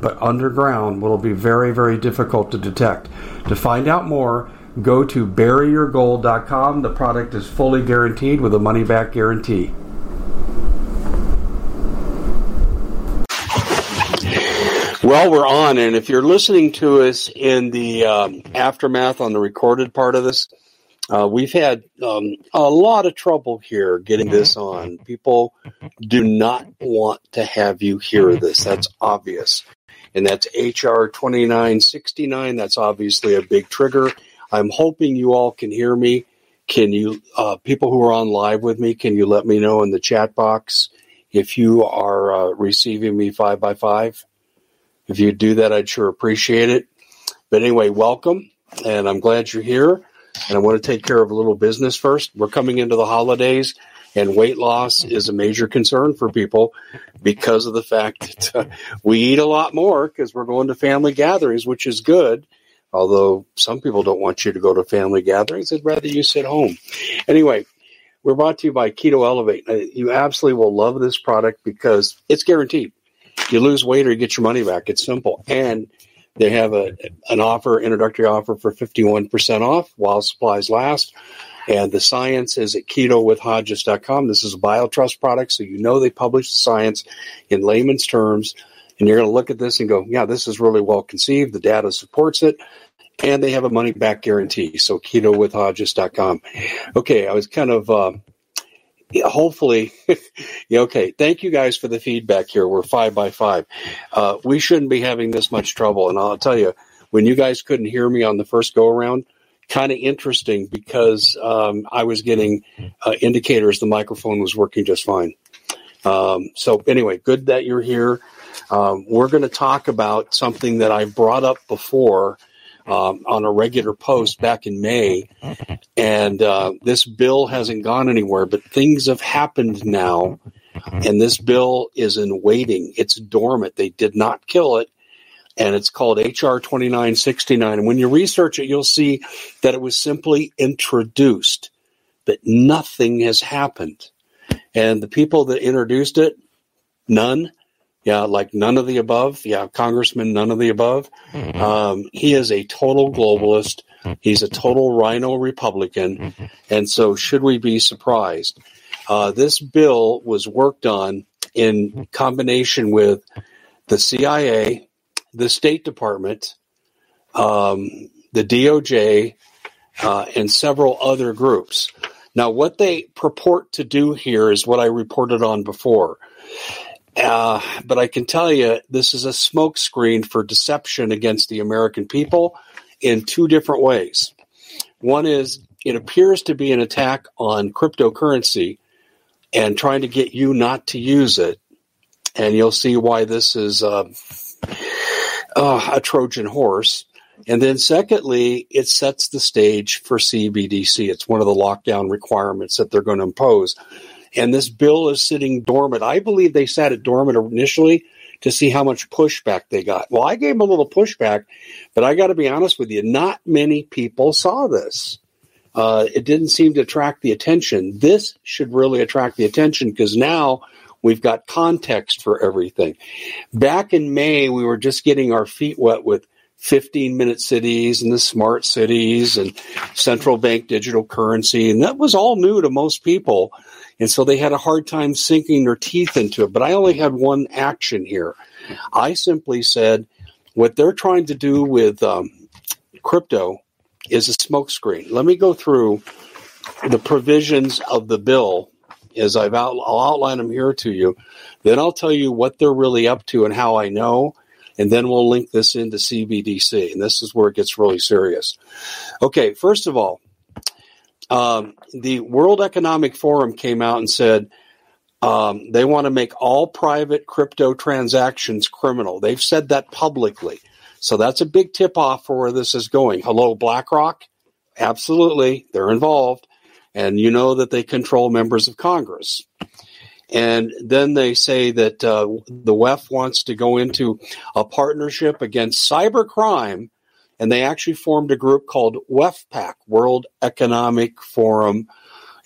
but underground will be very, very difficult to detect. To find out more, go to buryyourgold.com. The product is fully guaranteed with a money back guarantee. Well, we're on, and if you're listening to us in the um, aftermath on the recorded part of this, uh, we've had um, a lot of trouble here getting this on. People do not want to have you hear this. That's obvious and that's HR 2969. That's obviously a big trigger. I'm hoping you all can hear me. Can you, uh, people who are on live with me, can you let me know in the chat box if you are uh, receiving me five by five? If you do that, I'd sure appreciate it. But anyway, welcome, and I'm glad you're here. And I want to take care of a little business first. We're coming into the holidays and weight loss is a major concern for people because of the fact that uh, we eat a lot more because we're going to family gatherings, which is good. Although some people don't want you to go to family gatherings, they'd rather you sit home. Anyway, we're brought to you by Keto Elevate. Uh, you absolutely will love this product because it's guaranteed. You lose weight or you get your money back. It's simple. And they have a, an offer, introductory offer for 51% off while supplies last. And the science is at ketowithhodges.com. This is a BioTrust product, so you know they publish the science in layman's terms. And you're going to look at this and go, yeah, this is really well conceived. The data supports it. And they have a money back guarantee. So ketowithhodges.com. Okay, I was kind of, uh, hopefully, yeah, okay. Thank you guys for the feedback here. We're five by five. Uh, we shouldn't be having this much trouble. And I'll tell you, when you guys couldn't hear me on the first go around, kind of interesting because um, I was getting uh, indicators the microphone was working just fine. Um, so, anyway, good that you're here. Um, we're going to talk about something that I brought up before um, on a regular post back in May. And uh, this bill hasn't gone anywhere, but things have happened now. And this bill is in waiting. It's dormant. They did not kill it and it's called HR 2969. And when you research it, you'll see that it was simply introduced, but nothing has happened. And the people that introduced it, Nunn. Yeah, like none of the above. Yeah, Congressman, none of the above. Mm-hmm. Um, he is a total globalist. He's a total rhino Republican. Mm-hmm. And so, should we be surprised? Uh, this bill was worked on in combination with the CIA, the State Department, um, the DOJ, uh, and several other groups. Now, what they purport to do here is what I reported on before. Uh, but I can tell you, this is a smokescreen for deception against the American people in two different ways. One is it appears to be an attack on cryptocurrency and trying to get you not to use it. And you'll see why this is uh, uh, a Trojan horse. And then, secondly, it sets the stage for CBDC. It's one of the lockdown requirements that they're going to impose. And this bill is sitting dormant. I believe they sat it dormant initially to see how much pushback they got. Well, I gave them a little pushback, but I got to be honest with you, not many people saw this. Uh, it didn't seem to attract the attention. This should really attract the attention because now We've got context for everything. Back in May, we were just getting our feet wet with 15 minute cities and the smart cities and central bank digital currency. And that was all new to most people. And so they had a hard time sinking their teeth into it. But I only had one action here. I simply said what they're trying to do with um, crypto is a smokescreen. Let me go through the provisions of the bill as I've out, I'll outline them here to you. Then I'll tell you what they're really up to and how I know. And then we'll link this into CBDC. And this is where it gets really serious. Okay, first of all, um, the World Economic Forum came out and said um, they want to make all private crypto transactions criminal. They've said that publicly. So that's a big tip off for where this is going. Hello, BlackRock? Absolutely, they're involved. And you know that they control members of Congress. And then they say that uh, the WEF wants to go into a partnership against cybercrime. And they actually formed a group called WEFPAC, World Economic Forum,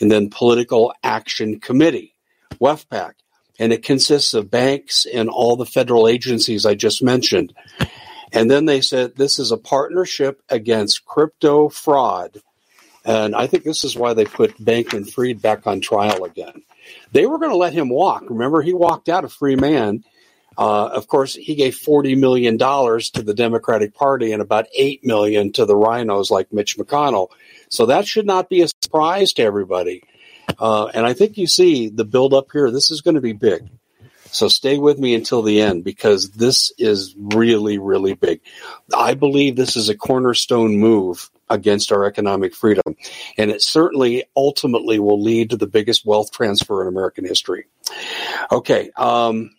and then Political Action Committee, WEFPAC. And it consists of banks and all the federal agencies I just mentioned. And then they said this is a partnership against crypto fraud. And I think this is why they put Bankman-Fried back on trial again. They were going to let him walk. Remember, he walked out a free man. Uh, of course, he gave $40 million to the Democratic Party and about 8 million to the rhinos like Mitch McConnell. So that should not be a surprise to everybody. Uh, and I think you see the build up here. This is going to be big. So stay with me until the end because this is really, really big. I believe this is a cornerstone move against our economic freedom. And it certainly ultimately will lead to the biggest wealth transfer in American history. Okay. Um,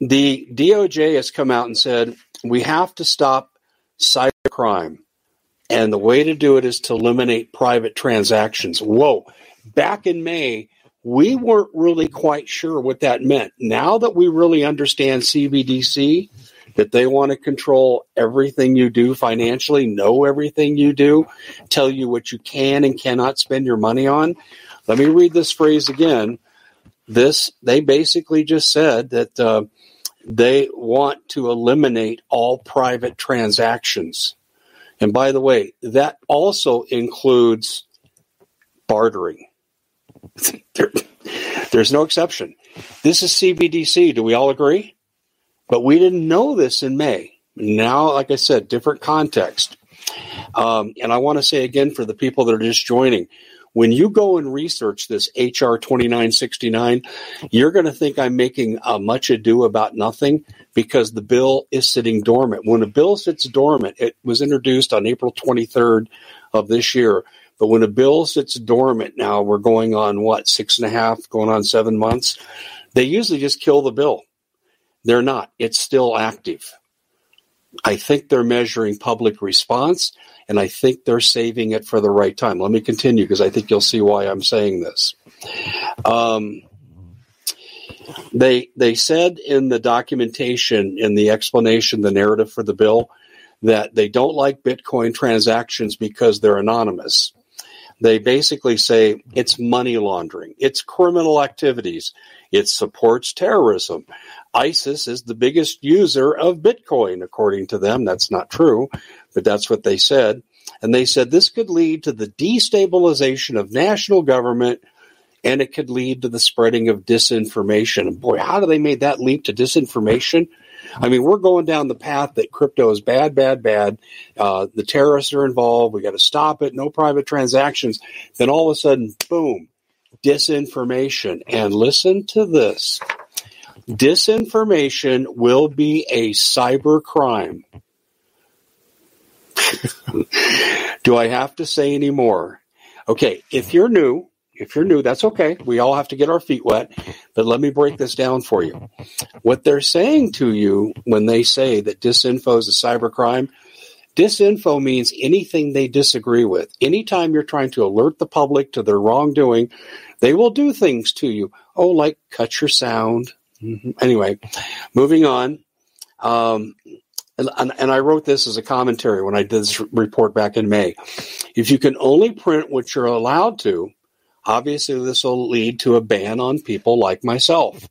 the DOJ has come out and said we have to stop cybercrime. And the way to do it is to eliminate private transactions. Whoa. Back in May, we weren't really quite sure what that meant. Now that we really understand CBDC, that they want to control everything you do financially, know everything you do, tell you what you can and cannot spend your money on. Let me read this phrase again. This, they basically just said that uh, they want to eliminate all private transactions. And by the way, that also includes bartering. there, there's no exception. This is CBDC. Do we all agree? But we didn't know this in May. Now, like I said, different context. Um, and I want to say again for the people that are just joining, when you go and research this HR 2969, you're going to think I'm making a much ado about nothing because the bill is sitting dormant. When a bill sits dormant, it was introduced on April 23rd of this year. But when a bill sits dormant now, we're going on what, six and a half, going on seven months, they usually just kill the bill. They're not. It's still active. I think they're measuring public response and I think they're saving it for the right time. Let me continue because I think you'll see why I'm saying this. Um, they they said in the documentation in the explanation the narrative for the bill that they don't like bitcoin transactions because they're anonymous they basically say it's money laundering, it's criminal activities, it supports terrorism. ISIS is the biggest user of Bitcoin, according to them. That's not true, but that's what they said. And they said this could lead to the destabilization of national government and it could lead to the spreading of disinformation. boy, how do they make that leap to disinformation? I mean, we're going down the path that crypto is bad, bad, bad. Uh, the terrorists are involved. We got to stop it. No private transactions. Then all of a sudden, boom, disinformation. And listen to this. Disinformation will be a cyber crime. Do I have to say any more? Okay, if you're new, if you're new, that's okay. We all have to get our feet wet. But let me break this down for you. What they're saying to you when they say that disinfo is a cybercrime, disinfo means anything they disagree with. Anytime you're trying to alert the public to their wrongdoing, they will do things to you. Oh, like cut your sound. Mm-hmm. Anyway, moving on. Um, and, and, and, I wrote this as a commentary when I did this report back in May. If you can only print what you're allowed to, obviously this will lead to a ban on people like myself.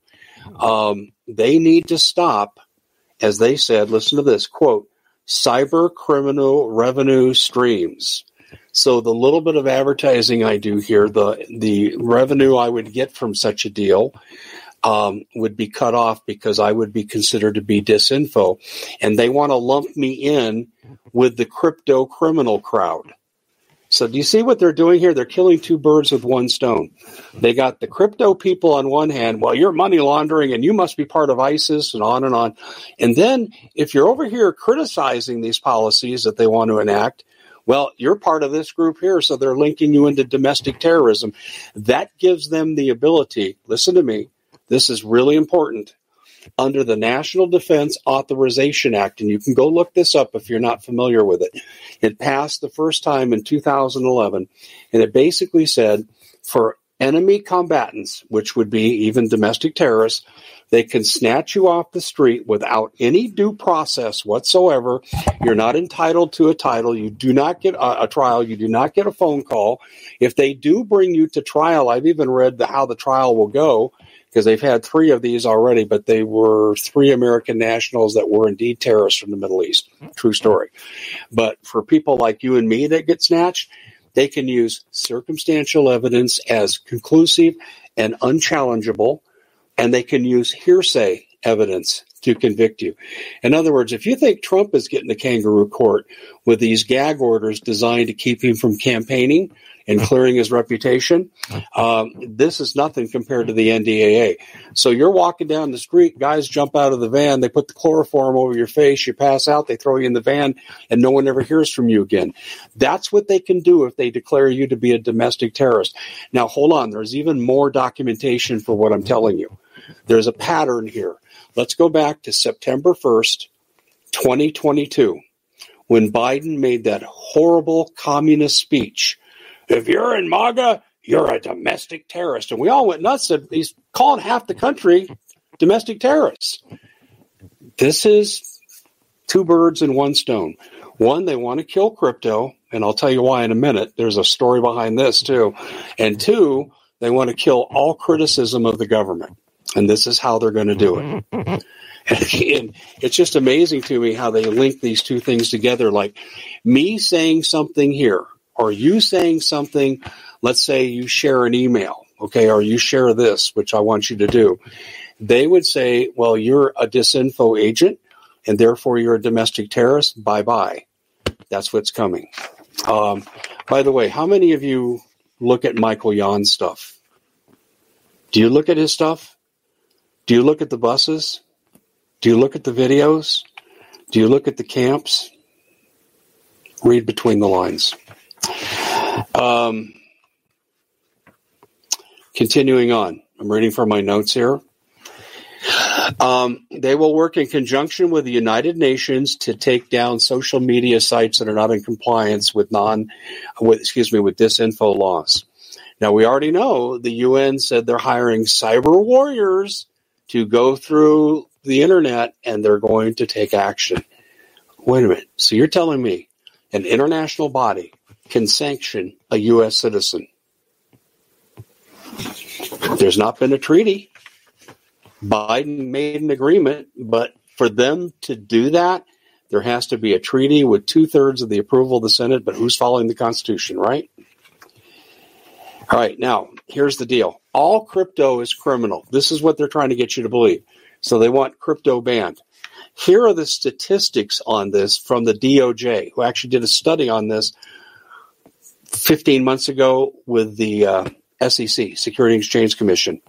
Um, they need to stop, as they said, listen to this quote, cyber criminal revenue streams. So the little bit of advertising I do here, the the revenue I would get from such a deal um, would be cut off because I would be considered to be disinfo, and they want to lump me in with the crypto criminal crowd. So do you see what they're doing here? They're killing two birds with one stone. They got the crypto people on one hand, well, you're money laundering and you must be part of ISIS and on and on. And then if you're over here criticizing these policies that they want to enact, well, you're part of this group here, so they're linking you into domestic terrorism. That gives them the ability, listen to me, this is really important under the National Defense Authorization Act, and you can go look this up if you're not familiar with it. It passed the first time in 2011, and it basically said for enemy combatants, which would be even domestic terrorists, they can snatch you off the street without any due process whatsoever. You're not entitled to a title. You do not get a, a trial. You do not get a phone call. If they do bring you to trial, I've even read the, how the trial will go because they've had three of these already, but they were three American nationals that were indeed terrorists from the Middle East. Mm-hmm. True story. But for people like you and me that get snatched, they can use circumstantial evidence as conclusive and unchallengeable, and they can use hearsay evidence to convict you. In other words, if you think Trump is getting a kangaroo court with these gag orders designed to keep him from campaigning, and clearing his reputation. Um, this is nothing compared to the NDAA. So you're walking down the street, guys jump out of the van, they put the chloroform over your face, you pass out, they throw you in the van, and no one ever hears from you again. That's what they can do if they declare you to be a domestic terrorist. Now, hold on, there's even more documentation for what I'm telling you. There's a pattern here. Let's go back to September 1st, 2022, when Biden made that horrible communist speech if you're in MAGA, you're a domestic terrorist. And we all went nuts. That he's calling half the country domestic terrorists. This is two birds in one stone. One, they want to kill crypto, and I'll tell you why in a minute. There's a story behind this too. And two, they want to kill all criticism of the government. And this is how they're going to do it. And it's just amazing to me how they link these two things together. Like me saying something here or you saying something? Let's say you share an email, okay, or you share this, which I want you to do. They would say, well, you're a disinfo agent and therefore you're a domestic terrorist. Bye bye. That's what's coming. Um, by the way, how many of you look at Michael Yon's stuff? Do you look at his stuff? Do you look at the buses? Do you look at the videos? Do you look at the camps? Read between the lines. Um, continuing on, I'm reading from my notes here. Um, they will work in conjunction with the United Nations to take down social media sites that are not in compliance with non, with, excuse me, with disinfo laws. Now we already know the UN said they're hiring cyber warriors to go through the internet and they're going to take action. Wait a minute. So you're telling me an international body can sanction a U.S. citizen. There's not been a treaty. Biden made an agreement, but for them to do that, there has to be a treaty with two thirds of the approval of the Senate, but who's following the Constitution, right? All right, now, here's the deal all crypto is criminal. This is what they're trying to get you to believe. So they want crypto banned. Here are the statistics on this from the DOJ, who actually did a study on this 15 months ago with the uh, SEC, Security Exchange Commission.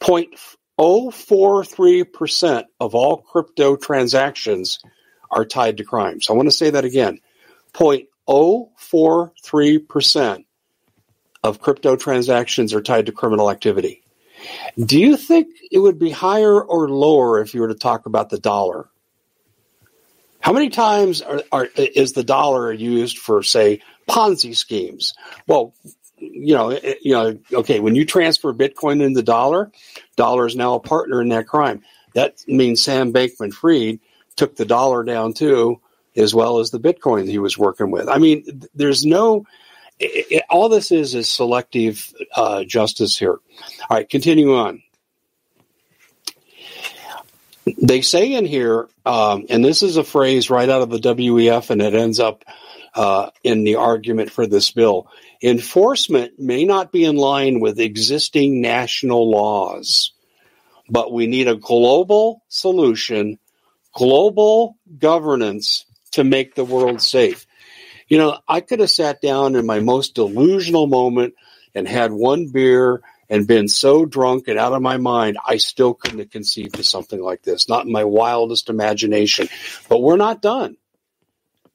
0.043% of all crypto transactions are tied to crimes. I want to say that again. 0.043% of crypto transactions are tied to criminal activity. Do you think it would be higher or lower if you were to talk about the dollar? How many times are, are, is the dollar used for, say, Ponzi schemes? Well, you know, eh, you know, okay, when you transfer Bitcoin into the dollar, dollar is now a partner in that crime. That means Sam Bankman-Fried took the dollar down too, as well as the Bitcoin he was working with. I mean, there's no. It, all this is is selective uh, justice here. All right, continue on they say in here, um, and this is a phrase right out of the WEF, and it ends up uh, in the argument for this bill. Enforcement may not be in line with existing national laws, but we need a global solution, global governance to make the world safe. You know, I could have sat down in my most delusional moment and had one beer and been so drunk and out of my mind, I still couldn't have conceived of something like this. Not in my wildest imagination. But we're not done.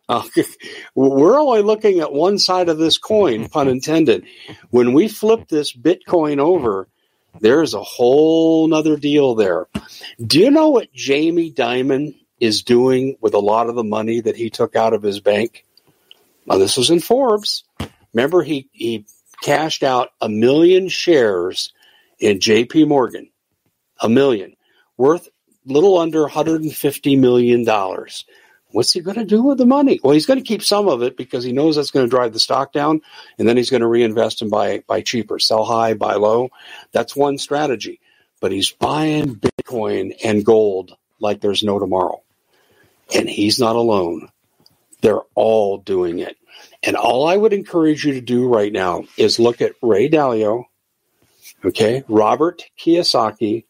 Uh, we're only looking at one side of this coin, pun intended. When we flip this Bitcoin over, there's a whole nother deal there. Do you know what Jamie Dimon is doing with a lot of the money that he took out of his bank? Now, this was in Forbes. Remember, he, he cashed out a million shares in JP Morgan, a million, worth little under $150 million. What's he going to do with the money? Well, he's going to keep some of it because he knows that's going to drive the stock down, and then he's going to reinvest and buy buy cheaper, sell high, buy low. That's one strategy. But he's buying Bitcoin and gold like there's no tomorrow, and he's not alone. They're all doing it. And all I would encourage you to do right now is look at Ray Dalio, okay, Robert Kiyosaki,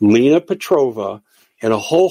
Lena Petrova, and a whole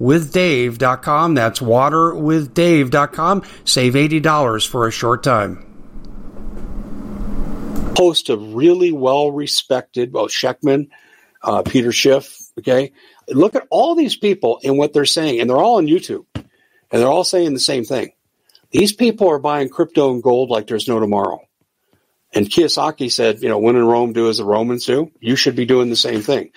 waterwithdave.com. That's waterwithdave.com. Save $80 for a short time. Host of really well respected, well, Sheckman, uh, Peter Schiff, okay? Look at all these people and what they're saying, and they're all on YouTube, and they're all saying the same thing. These people are buying crypto and gold like there's no tomorrow. And Kiyosaki said, you know, when in Rome, do as the Romans do. You should be doing the same thing.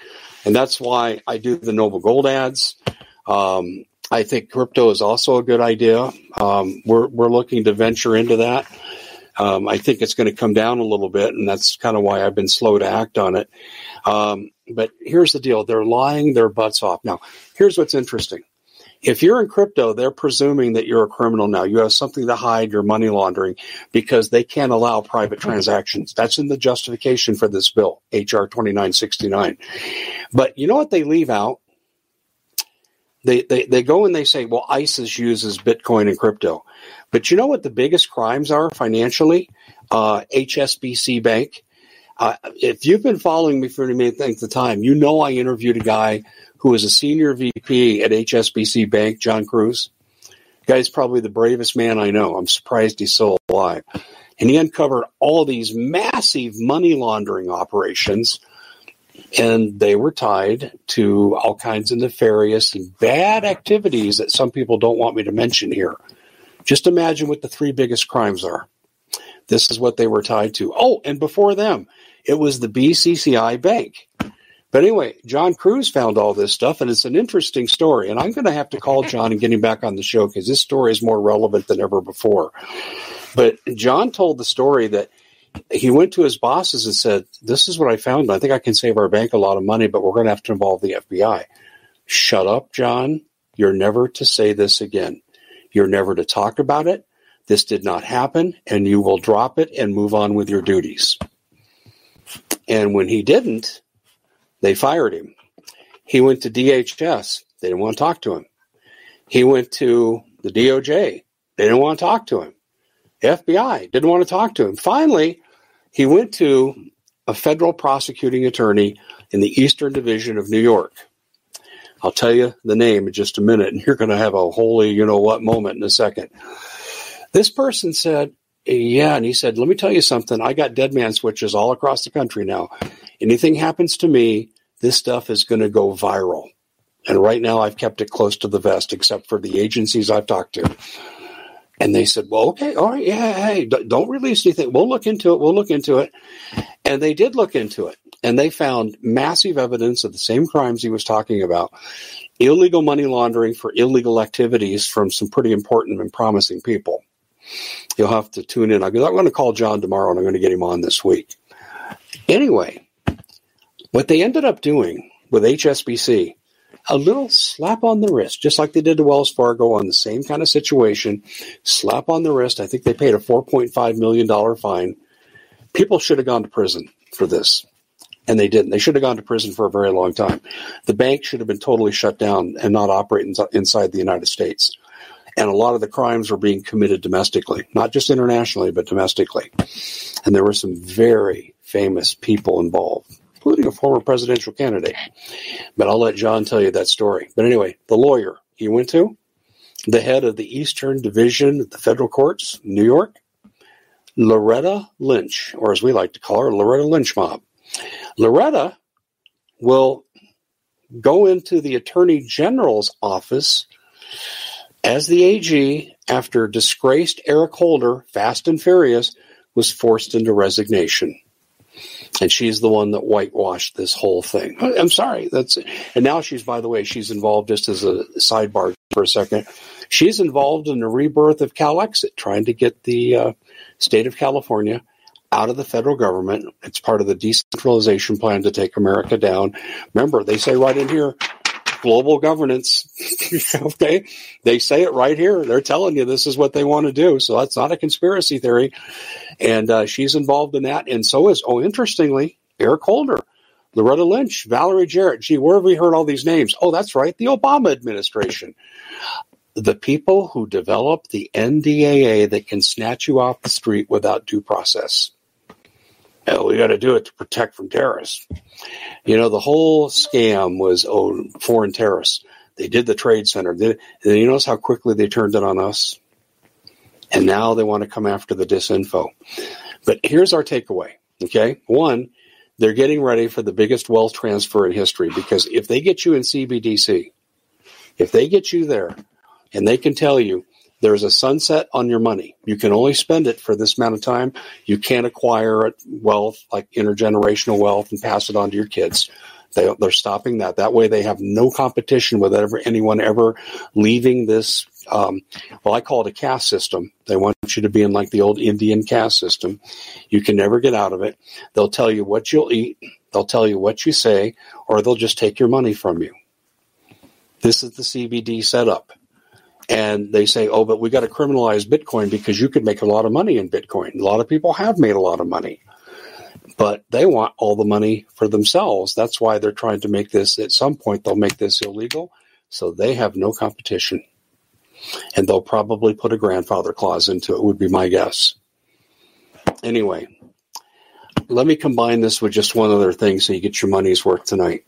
And that's why I do the Noble Gold ads. Um, I think crypto is also a good idea. Um, we're we're looking to venture into that. Um, I think it's going to come down a little bit, and that's kind of why I've been slow to act on it. Um, but here's the deal: they're lying their butts off. Now, here's what's interesting. If you're in crypto, they're presuming that you're a criminal now. You have something to hide your money laundering because they can't allow private transactions. That's in the justification for this bill, HR 2969. But you know what they leave out? They, they, they go and they say, well, ISIS uses Bitcoin and crypto. But you know what the biggest crimes are financially? Uh, HSBC Bank. Uh, if you've been following me for any length of time, you know I interviewed a guy who was a senior VP at HSBC Bank, John Cruz. guy's probably the bravest man I know. I'm surprised he's still alive. And he uncovered all these massive money laundering operations, and they were tied to all kinds of nefarious and bad activities that some people don't want me to mention here. Just imagine what the three biggest crimes are. This is what they were tied to. Oh, and before them, it was the BCCI Bank. But anyway, John Cruz found all this stuff, and it's an interesting story. And I'm going to have to call John and get him back on the show because this story is more relevant than ever before. But John told the story that he went to his bosses and said, This is what I found. I think I can save our bank a lot of money, but we're going to have to involve the FBI. Shut up, John. You're never to say this again. You're never to talk about it. This did not happen, and you will drop it and move on with your duties. And when he didn't, they fired him. He went to DHS. They didn't want to talk to him. He went to the DOJ. They didn't want to talk to him. FBI didn't want to talk to him. Finally, he went to a federal prosecuting attorney in the Eastern Division of New York. I'll tell you the name in just a minute, and you're going to have a holy, you know what moment in a second. This person said, Yeah, and he said, Let me tell you something. I got dead man switches all across the country now. Anything happens to me, this stuff is going to go viral. And right now, I've kept it close to the vest, except for the agencies I've talked to. And they said, well, okay, all right, yeah, hey, don't release anything. We'll look into it. We'll look into it. And they did look into it. And they found massive evidence of the same crimes he was talking about illegal money laundering for illegal activities from some pretty important and promising people. You'll have to tune in. I'm going to call John tomorrow and I'm going to get him on this week. Anyway, what they ended up doing with HSBC, a little slap on the wrist, just like they did to Wells Fargo on the same kind of situation, slap on the wrist. I think they paid a $4.5 million fine. People should have gone to prison for this. And they didn't. They should have gone to prison for a very long time. The bank should have been totally shut down and not operating inside the United States. And a lot of the crimes were being committed domestically, not just internationally, but domestically. And there were some very famous people involved including a former presidential candidate. But I'll let John tell you that story. But anyway, the lawyer he went to, the head of the Eastern Division of the federal courts, New York, Loretta Lynch, or as we like to call her, Loretta Lynch Mob. Loretta will go into the Attorney General's office as the AG after disgraced Eric Holder, Fast and Furious, was forced into resignation and she's the one that whitewashed this whole thing. I'm sorry, that's and now she's by the way she's involved just as a sidebar for a second. She's involved in the rebirth of CalExit, trying to get the uh, state of California out of the federal government. It's part of the decentralization plan to take America down. Remember, they say right in here, global governance. okay. They say it right here. They're telling you this is what they want to do. So that's not a conspiracy theory. And uh, she's involved in that. And so is, oh, interestingly, Eric Holder, Loretta Lynch, Valerie Jarrett. Gee, where have we heard all these names? Oh, that's right. The Obama administration. The people who develop the NDAA that can snatch you off the street without due process. Hell, we got to do it to protect from terrorists. You know, the whole scam was oh, foreign terrorists. They did the trade center. Did, you notice how quickly they turned it on us? And now they want to come after the disinfo. But here's our takeaway. Okay. One, they're getting ready for the biggest wealth transfer in history because if they get you in CBDC, if they get you there and they can tell you there's a sunset on your money. You can only spend it for this amount of time. You can't acquire wealth like intergenerational wealth and pass it on to your kids. They, they're stopping that. That way, they have no competition with ever anyone ever leaving this. Um, well, I call it a caste system. They want you to be in like the old Indian caste system. You can never get out of it. They'll tell you what you'll eat. They'll tell you what you say, or they'll just take your money from you. This is the CBD setup and they say, "Oh, but we got to criminalize Bitcoin because you could make a lot of money in Bitcoin." A lot of people have made a lot of money, but they want all the money for themselves. That's why they're trying to make this. At some point, they'll make this illegal, so they have no competition, and they'll probably put a grandfather clause into it. Would be my guess. Anyway, let me combine this with just one other thing so you get your money's worth tonight.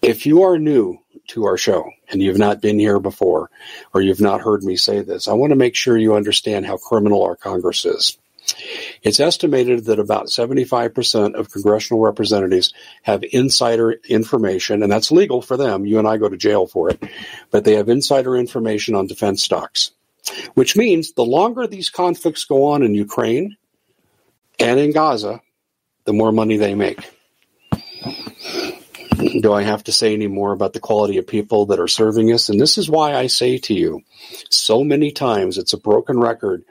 If you are new to our show and you've not been here before or you've not heard me say this, I want to make sure you understand how criminal our Congress is. It's estimated that about 75% of congressional representatives have insider information, and that's legal for them. You and I go to jail for it, but they have insider information on defense stocks, which means the longer these conflicts go on in Ukraine and in Gaza, the more money they make. Do I have to say any more about the quality of people that are serving us? And this is why I say to you so many times, it's a broken record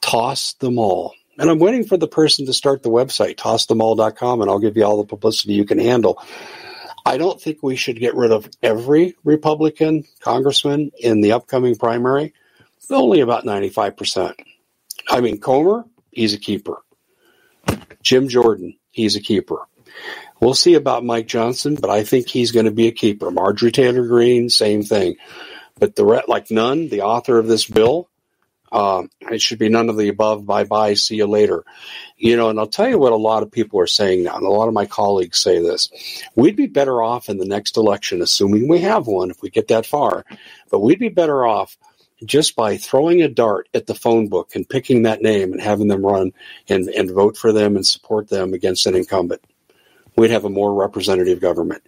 toss them all. And I'm waiting for the person to start the website, tossthemall.com, and I'll give you all the publicity you can handle. I don't think we should get rid of every Republican congressman in the upcoming primary. Only about 95%. I mean, Comer, he's a keeper. Jim Jordan, he's a keeper. We'll see about Mike Johnson, but I think he's going to be a keeper. Marjorie Taylor Greene, same thing. But the like Nunn, the author of this bill, uh, it should be none of the above. Bye bye. See you later. You know, and I'll tell you what a lot of people are saying now, and a lot of my colleagues say this. We'd be better off in the next election, assuming we have one, if we get that far, but we'd be better off just by throwing a dart at the phone book and picking that name and having them run and, and vote for them and support them against an incumbent we'd have a more representative government.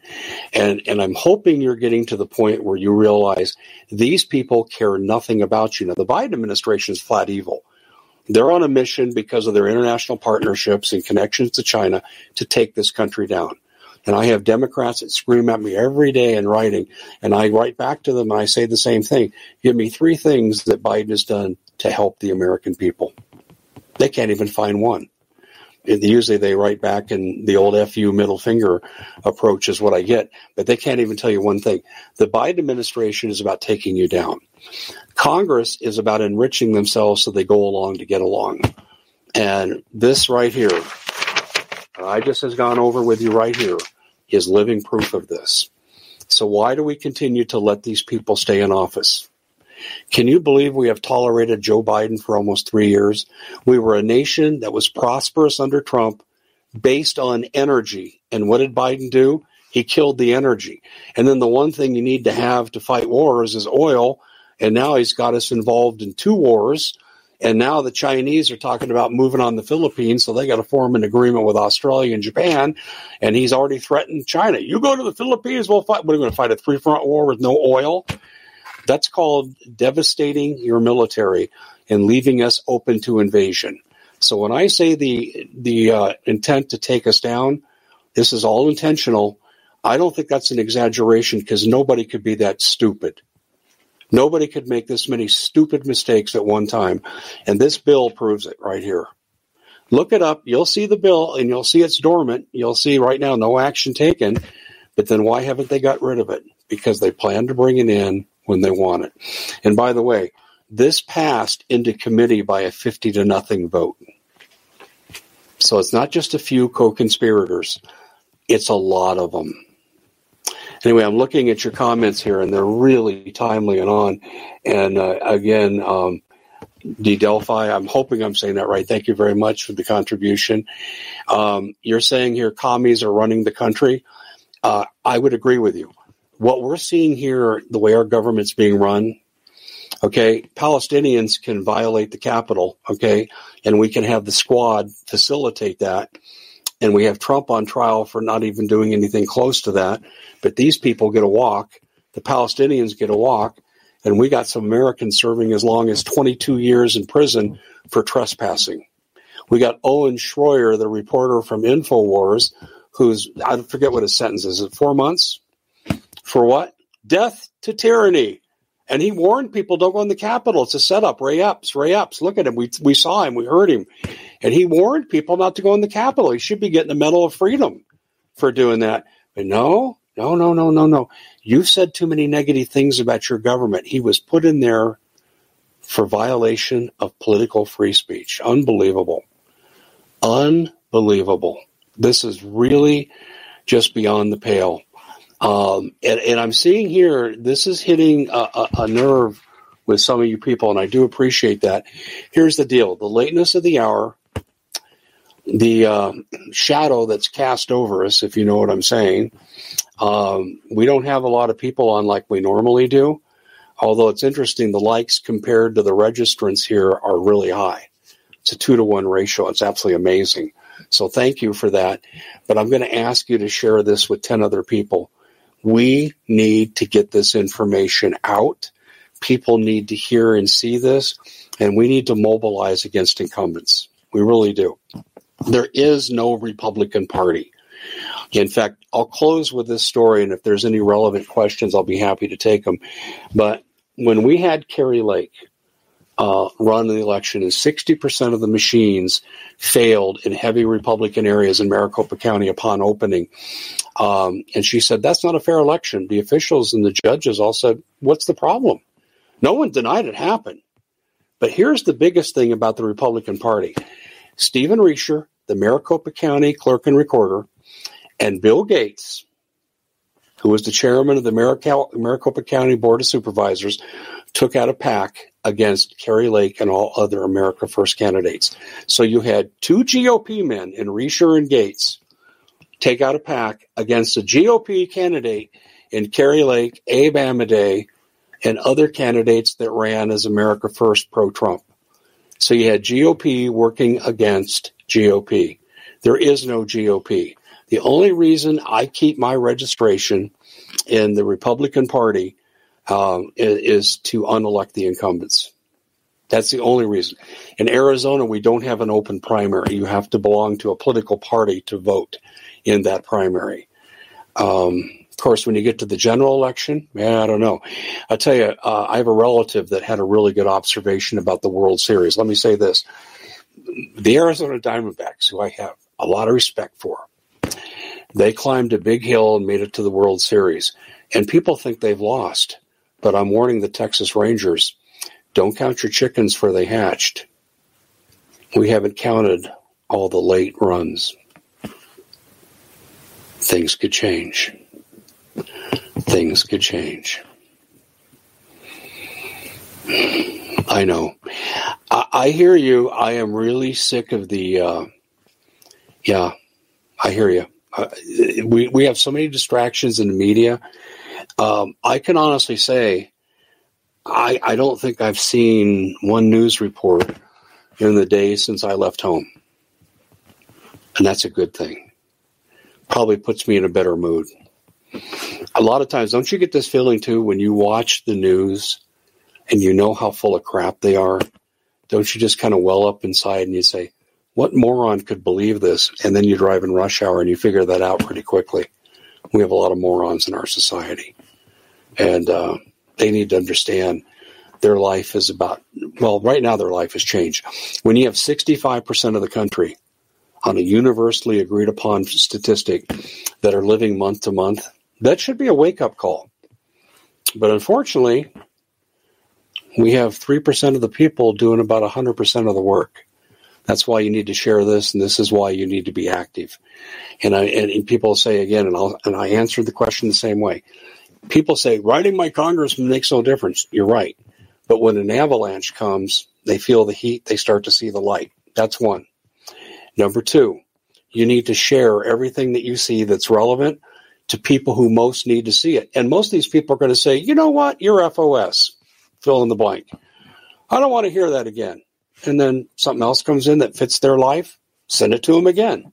And, and I'm hoping you're getting to the point where you realize these people care nothing about you. Now, the Biden administration is flat evil. They're on a mission because of their international partnerships and connections to China to take this country down. And I have Democrats that scream at me every day in writing, and I write back to them and I say the same thing. Give me three things that Biden has done to help the American people. They can't even find one usually they write back and the old FU middle finger approach is what I get, but they can't even tell you one thing. The Biden administration is about taking you down. Congress is about enriching themselves so they go along to get along. And this right here, I just has gone over with you right here, is living proof of this. So why do we continue to let these people stay in office? Can you believe we have tolerated Joe Biden for almost three years? We were a nation that was prosperous under Trump based on energy. And what did Biden do? He killed the energy. And then the one thing you need to have to fight wars is oil. And now he's got us involved in two wars. And now the Chinese are talking about moving on the Philippines, so they got to form an agreement with Australia and Japan. And he's already threatened China. You go to the Philippines, we'll fight. We're going to fight a three front war with no oil. That's called devastating your military and leaving us open to invasion. So when I say the the uh, intent to take us down, this is all intentional. I don't think that's an exaggeration because nobody could be that stupid. Nobody could make this many stupid mistakes at one time. And this bill proves it right here. Look it up. You'll see the bill and you'll see it's dormant. You'll see right now no action taken. But then why haven't they got rid of it? Because they plan to bring it in when they want it. And by the way, this passed into committee by a 50 to nothing vote. So it's not just a few co-conspirators. It's a lot of them. Anyway, I'm looking at your comments here and they're really timely and on. And uh, again, um, D Delphi, I'm hoping I'm saying that right. Thank you very much for the contribution. Um, you're saying here commies are running the country. Uh, I would agree with you what we're seeing here, the way our government's being run, okay, Palestinians can violate the capital, okay, and we can have the squad facilitate that. And we have Trump on trial for not even doing anything close to that. But these people get a walk. The Palestinians get a walk. And we got some Americans serving as long as 22 years in prison for trespassing. We got Owen Schroyer, the reporter from InfoWars, who's, I forget what his sentence is. Is it four months? For what? Death to tyranny. And he warned people, don't go in the Capitol. It's a setup. Ray Epps, Ray Epps. Look at him. We, we saw him. We heard him. And he warned people not to go in the Capitol. He should be getting the Medal of Freedom for doing that. But no, no, no, no, no, no. You've said too many negative things about your government. He was put in there for violation of political free speech. Unbelievable. Unbelievable. This is really just beyond the pale. Um, and, and, I'm seeing here, this is hitting a, a, a, nerve with some of you people, and I do appreciate that. Here's the deal the lateness of the hour, the uh, shadow that's cast over us, if you know what I'm saying. Um, we don't have a lot of people on like we normally do, although it's interesting, the likes compared to the registrants here are really high. It's a two to one ratio. It's absolutely amazing. So thank you for that. But I'm going to ask you to share this with 10 other people. We need to get this information out. People need to hear and see this, and we need to mobilize against incumbents. We really do. There is no Republican Party. In fact, I'll close with this story, and if there's any relevant questions, I'll be happy to take them. But when we had Kari Lake uh, run the election, and 60% of the machines failed in heavy Republican areas in Maricopa County upon opening, um, and she said, That's not a fair election. The officials and the judges all said, What's the problem? No one denied it happened. But here's the biggest thing about the Republican Party Stephen Richer, the Maricopa County clerk and recorder, and Bill Gates, who was the chairman of the Maricopa County Board of Supervisors, took out a PAC against Kari Lake and all other America First candidates. So you had two GOP men in Richer and Gates take out a PAC against a GOP candidate in Kari Lake, Abe Hamadeh, and other candidates that ran as America First pro Trump. So you had GOP working against GOP. There is no GOP. The only reason I keep my registration in the Republican Party um, is, to unelect the incumbents. That's the only reason. In Arizona, we don't have an open primary. You have to belong to a political party to vote in that primary. Um, of course, when you get to the general election, man, I don't know. I'll tell you, uh, I have a relative that had a really good observation about the World Series. Let me say this: the Arizona Diamondbacks, who I have a lot of respect for, they climbed a big hill and made it to the World Series. And people think they've lost. But I'm warning the Texas Rangers don't count your chickens for they hatched. We haven't counted all the late runs. Things could change. Things could change. I know. I, I hear you. I am really sick of the. Uh, yeah, I hear you. Uh, we we have so many distractions in the media. Um, I can honestly say, I I don't think I've seen one news report in the days since I left home, and that's a good thing. Probably puts me in a better mood. A lot of times, don't you get this feeling too when you watch the news and you know how full of crap they are? Don't you just kind of well up inside and you say, what moron could believe this? And then you drive in rush hour and you figure that out pretty quickly. We have a lot of morons in our society. And uh, they need to understand their life is about, well, right now their life has changed. When you have 65% of the country on a universally agreed upon statistic that are living month to month, that should be a wake up call. But unfortunately, we have 3% of the people doing about 100% of the work. That's why you need to share this, and this is why you need to be active. And I and, people say again, and I'll and I the question the same way. People say writing my congressman makes no difference. You're right, but when an avalanche comes, they feel the heat. They start to see the light. That's one. Number two, you need to share everything that you see that's relevant to people who most need to see it. And most of these people are going to say, you know what, you're FOS. Fill in the blank. I don't want to hear that again and then something else comes in that fits their life, send it to them again.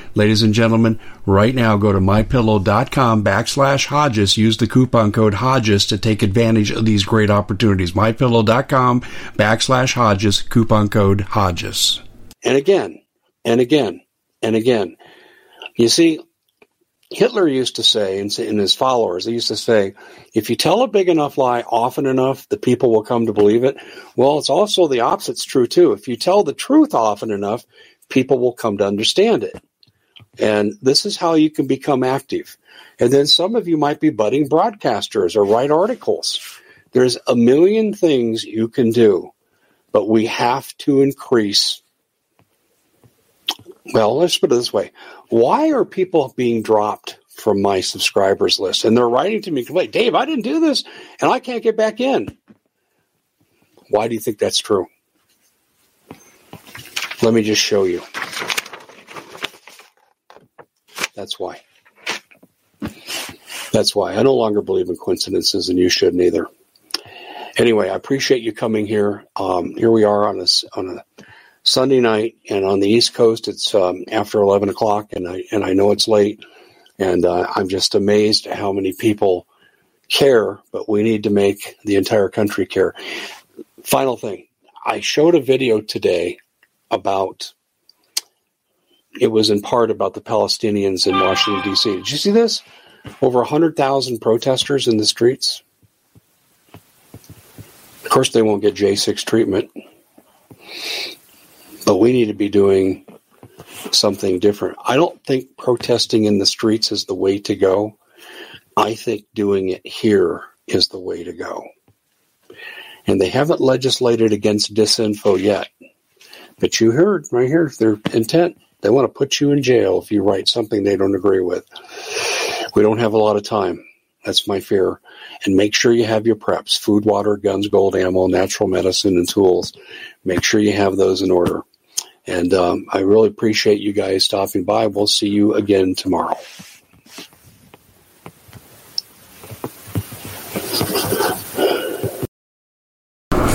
Ladies and gentlemen, right now go to mypillow.com backslash Hodges. Use the coupon code Hodges to take advantage of these great opportunities. Mypillow.com backslash Hodges, coupon code Hodges. And again, and again, and again. You see, Hitler used to say, and his followers, they used to say, if you tell a big enough lie often enough, the people will come to believe it. Well, it's also the opposite's true too. If you tell the truth often enough, people will come to understand it. And this is how you can become active. And then some of you might be budding broadcasters or write articles. There's a million things you can do, but we have to increase. Well, let's put it this way. Why are people being dropped from my subscribers list. And they're writing to me, complain, Dave, I didn't do this and I can't get back in. Why do you think that's true? Let me just show you. That's why. That's why. I no longer believe in coincidences, and you shouldn't either. Anyway, I appreciate you coming here. Um, here we are on a, on a Sunday night, and on the East Coast, it's um, after 11 o'clock, and I, and I know it's late, and uh, I'm just amazed at how many people care, but we need to make the entire country care. Final thing I showed a video today about it was in part about the Palestinians in Washington, D.C. Did you see this? Over 100,000 protesters in the streets. Of course, they won't get J6 treatment, but we need to be doing something different. I don't think protesting in the streets is the way to go. I think doing it here is the way to go. And they haven't legislated against disinfo yet. But you heard right here their intent. They want to put you in jail if you write something they don't agree with. We don't have a lot of time. That's my fear. And make sure you have your preps food, water, guns, gold, ammo, natural medicine, and tools. Make sure you have those in order. And um, I really appreciate you guys stopping by. We'll see you again tomorrow.